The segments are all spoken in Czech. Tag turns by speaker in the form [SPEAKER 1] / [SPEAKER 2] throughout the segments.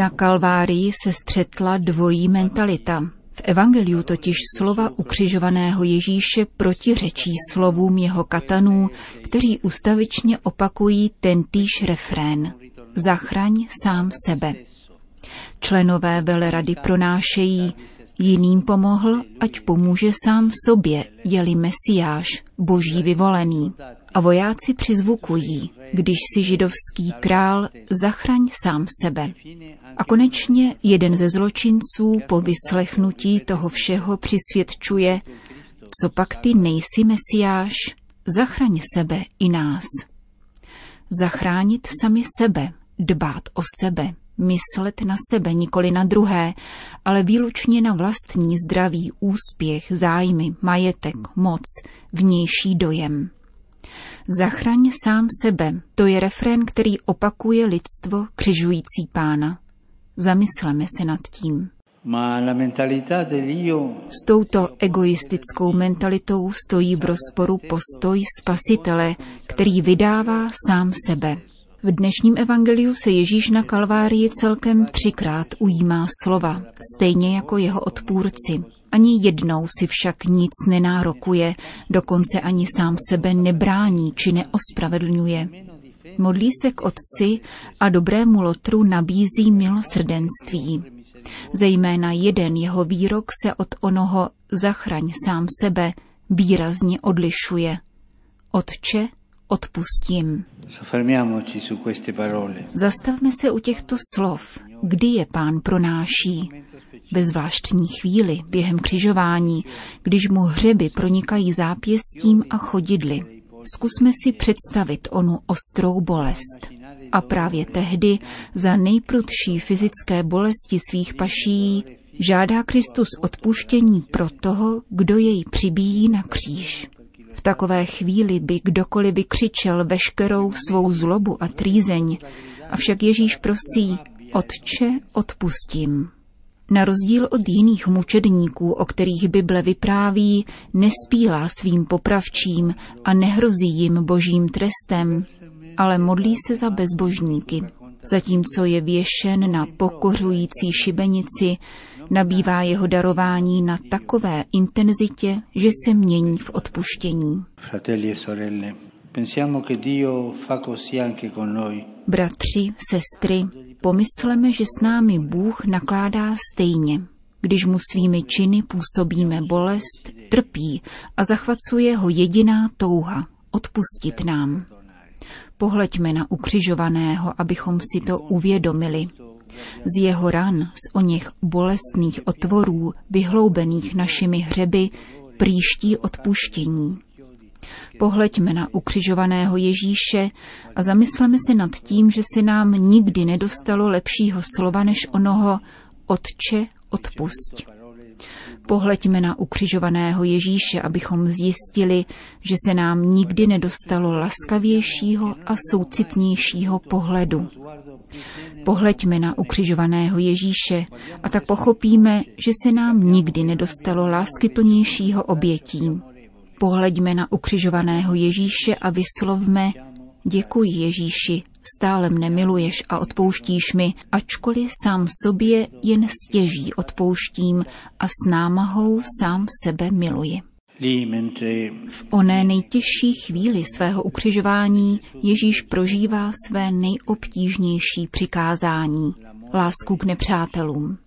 [SPEAKER 1] Na Kalvárii se střetla dvojí mentalita. V evangeliu totiž slova ukřižovaného Ježíše protiřečí slovům jeho katanů, kteří ustavičně opakují tentýž refrén. Zachraň sám sebe. Členové velerady pronášejí, jiným pomohl, ať pomůže sám sobě, jeli Mesiáš, boží vyvolený. A vojáci přizvukují, když si židovský král zachraň sám sebe. A konečně jeden ze zločinců po vyslechnutí toho všeho přisvědčuje, co pak ty nejsi Mesiáš, zachraň sebe i nás. Zachránit sami sebe, dbát o sebe, myslet na sebe, nikoli na druhé, ale výlučně na vlastní zdravý úspěch, zájmy, majetek, moc, vnější dojem. Zachraň sám sebe, to je refrén, který opakuje lidstvo křižující pána. Zamysleme se nad tím. S touto egoistickou mentalitou stojí v rozporu postoj spasitele, který vydává sám sebe. V dnešním evangeliu se Ježíš na Kalvárii celkem třikrát ujímá slova, stejně jako jeho odpůrci. Ani jednou si však nic nenárokuje, dokonce ani sám sebe nebrání či neospravedlňuje. Modlí se k otci a dobrému lotru nabízí milosrdenství. Zejména jeden jeho výrok se od onoho zachraň sám sebe výrazně odlišuje. Otče, odpustím. Zastavme se u těchto slov, kdy je pán pronáší. Ve zvláštní chvíli, během křižování, když mu hřeby pronikají zápěstím a chodidly. Zkusme si představit onu ostrou bolest. A právě tehdy za nejprudší fyzické bolesti svých paší žádá Kristus odpuštění pro toho, kdo jej přibíjí na kříž. V takové chvíli by kdokoliv vykřičel veškerou svou zlobu a trýzeň, avšak Ježíš prosí, Otče, odpustím. Na rozdíl od jiných mučedníků, o kterých Bible vypráví, nespílá svým popravčím a nehrozí jim božím trestem, ale modlí se za bezbožníky. Zatímco je věšen na pokořující šibenici, nabývá jeho darování na takové intenzitě, že se mění v odpuštění. Bratři, sestry, pomysleme, že s námi Bůh nakládá stejně. Když mu svými činy působíme bolest, trpí a zachvacuje ho jediná touha odpustit nám. Pohleďme na ukřižovaného, abychom si to uvědomili. Z jeho ran, z o něch bolestných otvorů, vyhloubených našimi hřeby, příští odpuštění. Pohleďme na ukřižovaného Ježíše a zamysleme se nad tím, že se nám nikdy nedostalo lepšího slova než onoho Otče, odpusť. Pohleďme na ukřižovaného Ježíše, abychom zjistili, že se nám nikdy nedostalo laskavějšího a soucitnějšího pohledu. Pohleďme na ukřižovaného Ježíše a tak pochopíme, že se nám nikdy nedostalo láskyplnějšího obětí. Pohleďme na ukřižovaného Ježíše a vyslovme Děkuji Ježíši, stále mne miluješ a odpouštíš mi, ačkoliv sám sobě jen stěží odpouštím a s námahou sám sebe miluji. V oné nejtěžší chvíli svého ukřižování Ježíš prožívá své nejobtížnější přikázání, lásku k nepřátelům.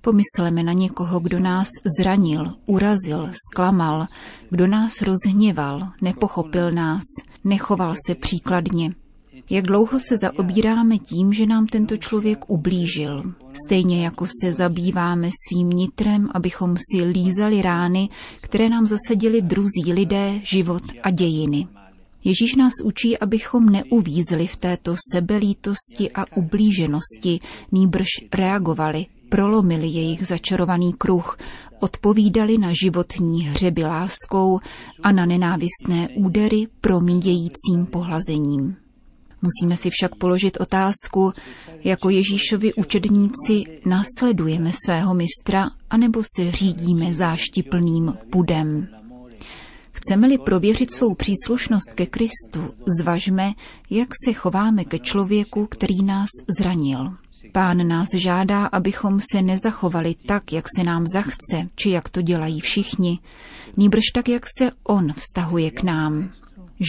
[SPEAKER 1] Pomysleme na někoho, kdo nás zranil, urazil, zklamal, kdo nás rozhněval, nepochopil nás, nechoval se příkladně. Jak dlouho se zaobíráme tím, že nám tento člověk ublížil. Stejně jako se zabýváme svým nitrem, abychom si lízali rány, které nám zasadili druzí lidé, život a dějiny. Ježíš nás učí, abychom neuvízli v této sebelítosti a ublíženosti, nýbrž reagovali, prolomili jejich začarovaný kruh, odpovídali na životní hřeby láskou a na nenávistné údery promíjejícím pohlazením. Musíme si však položit otázku, jako Ježíšovi učedníci následujeme svého mistra, anebo se řídíme záštiplným pudem. Chceme-li prověřit svou příslušnost ke Kristu, zvažme, jak se chováme ke člověku, který nás zranil. Pán nás žádá, abychom se nezachovali tak, jak se nám zachce, či jak to dělají všichni, nýbrž tak, jak se On vztahuje k nám.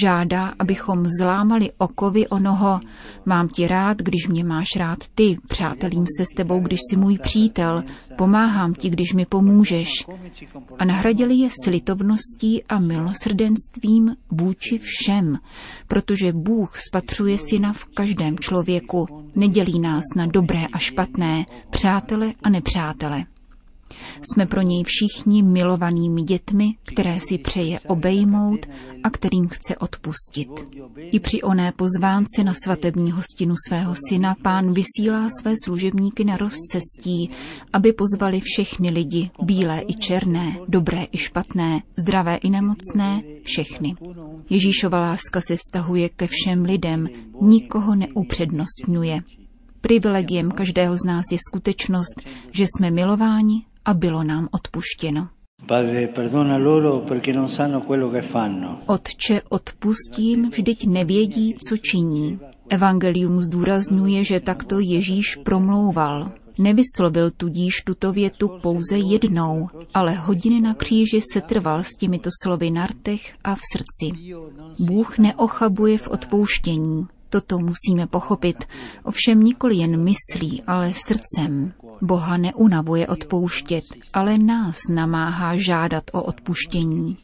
[SPEAKER 1] Žádá, abychom zlámali okovy onoho, mám tě rád, když mě máš rád ty, přátelím se s tebou, když jsi můj přítel, pomáhám ti, když mi pomůžeš. A nahradili je slitovností a milosrdenstvím vůči všem, protože Bůh spatřuje syna v každém člověku, nedělí nás na dobré a špatné, přátele a nepřátele. Jsme pro něj všichni milovanými dětmi, které si přeje obejmout a kterým chce odpustit. I při oné pozvánce na svatební hostinu svého syna pán vysílá své služebníky na rozcestí, aby pozvali všechny lidi, bílé i černé, dobré i špatné, zdravé i nemocné, všechny. Ježíšova láska se vztahuje ke všem lidem, nikoho neupřednostňuje. Privilegiem každého z nás je skutečnost, že jsme milováni a bylo nám odpuštěno. Otče, odpustím, vždyť nevědí, co činí. Evangelium zdůrazňuje, že takto Ježíš promlouval. Nevyslovil tudíž tuto větu pouze jednou, ale hodiny na kříži se trval s těmito slovy na rtech a v srdci. Bůh neochabuje v odpouštění. Toto musíme pochopit, ovšem nikoli jen myslí, ale srdcem. Boha neunavuje odpouštět, ale nás namáhá žádat o odpuštění.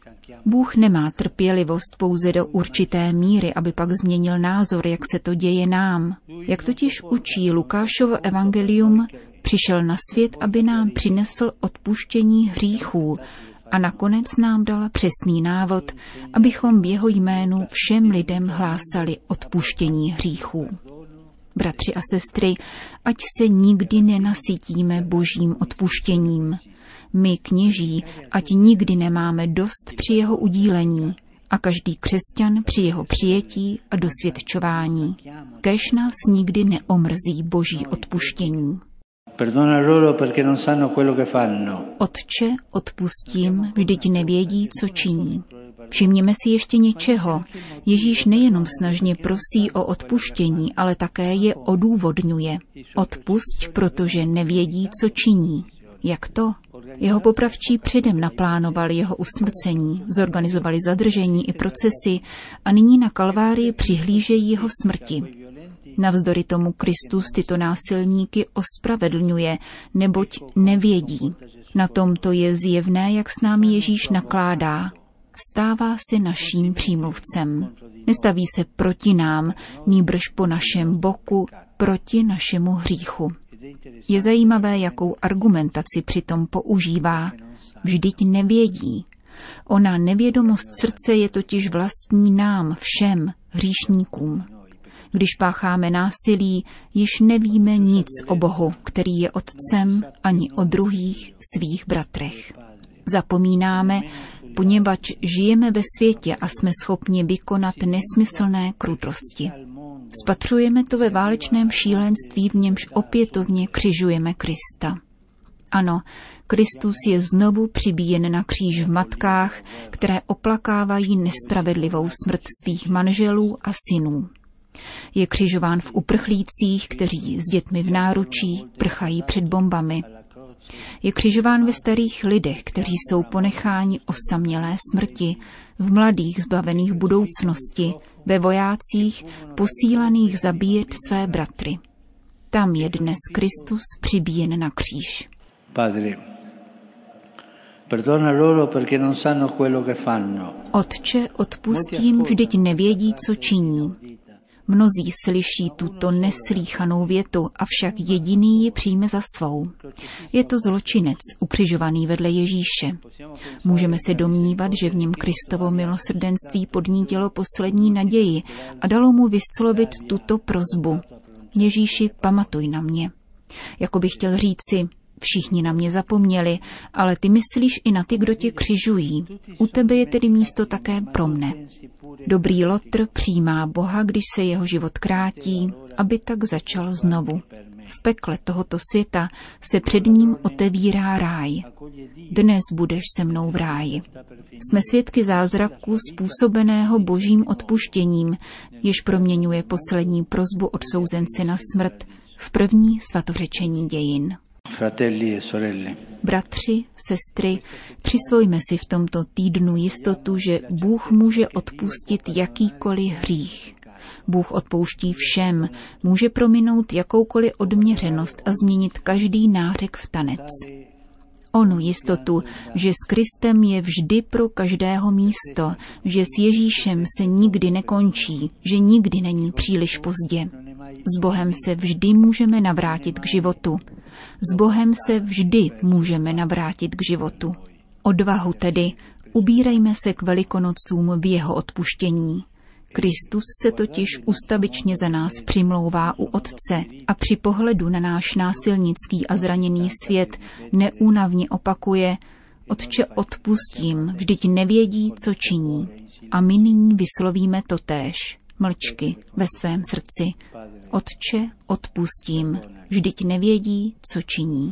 [SPEAKER 1] Bůh nemá trpělivost pouze do určité míry, aby pak změnil názor, jak se to děje nám. Jak totiž učí Lukášovo evangelium, přišel na svět, aby nám přinesl odpuštění hříchů a nakonec nám dala přesný návod, abychom v jeho jménu všem lidem hlásali odpuštění hříchů. Bratři a sestry, ať se nikdy nenasytíme božím odpuštěním. My, kněží, ať nikdy nemáme dost při jeho udílení a každý křesťan při jeho přijetí a dosvědčování. Kež nás nikdy neomrzí boží odpuštění. Otče, odpustím, vždyť nevědí, co činí. Všimněme si ještě něčeho. Ježíš nejenom snažně prosí o odpuštění, ale také je odůvodňuje. Odpusť, protože nevědí, co činí. Jak to? Jeho popravčí předem naplánovali jeho usmrcení, zorganizovali zadržení i procesy a nyní na Kalvárii přihlížejí jeho smrti. Navzdory tomu Kristus tyto násilníky ospravedlňuje, neboť nevědí. Na tomto je zjevné, jak s námi Ježíš nakládá. Stává se naším přímluvcem. Nestaví se proti nám, nýbrž po našem boku, proti našemu hříchu. Je zajímavé, jakou argumentaci přitom používá. Vždyť nevědí. Ona nevědomost srdce je totiž vlastní nám, všem, hříšníkům. Když pácháme násilí, již nevíme nic o Bohu, který je otcem, ani o druhých svých bratrech. Zapomínáme, poněvadž žijeme ve světě a jsme schopni vykonat nesmyslné krutosti. Spatřujeme to ve válečném šílenství, v němž opětovně křižujeme Krista. Ano, Kristus je znovu přibíjen na kříž v matkách, které oplakávají nespravedlivou smrt svých manželů a synů. Je křižován v uprchlících, kteří s dětmi v náručí prchají před bombami. Je křižován ve starých lidech, kteří jsou ponecháni osamělé smrti, v mladých zbavených budoucnosti, ve vojácích posílaných zabíjet své bratry. Tam je dnes Kristus přibíjen na kříž. Padre, Otče, odpustím, vždyť nevědí, co činí. Mnozí slyší tuto neslíchanou větu, avšak jediný ji přijme za svou. Je to zločinec, ukřižovaný vedle Ježíše. Můžeme se domnívat, že v něm Kristovo milosrdenství podnítilo poslední naději a dalo mu vyslovit tuto prozbu. Ježíši, pamatuj na mě. Jako bych chtěl říci, Všichni na mě zapomněli, ale ty myslíš i na ty, kdo tě křižují. U tebe je tedy místo také pro mne. Dobrý Lotr přijímá Boha, když se jeho život krátí, aby tak začal znovu. V pekle tohoto světa se před ním otevírá ráj. Dnes budeš se mnou v ráji. Jsme svědky zázraku způsobeného božím odpuštěním, jež proměňuje poslední prozbu odsouzenci na smrt v první svatořečení dějin. E Bratři, sestry, přisvojme si v tomto týdnu jistotu, že Bůh může odpustit jakýkoliv hřích. Bůh odpouští všem, může prominout jakoukoliv odměřenost a změnit každý nářek v tanec. Onu jistotu, že s Kristem je vždy pro každého místo, že s Ježíšem se nikdy nekončí, že nikdy není příliš pozdě. S Bohem se vždy můžeme navrátit k životu. S Bohem se vždy můžeme navrátit k životu. Odvahu tedy, ubírejme se k velikonocům v jeho odpuštění. Kristus se totiž ustavičně za nás přimlouvá u Otce a při pohledu na náš násilnický a zraněný svět neúnavně opakuje Otče odpustím, vždyť nevědí, co činí. A my nyní vyslovíme totéž, mlčky, ve svém srdci. Otče, odpustím, vždyť nevědí, co činí.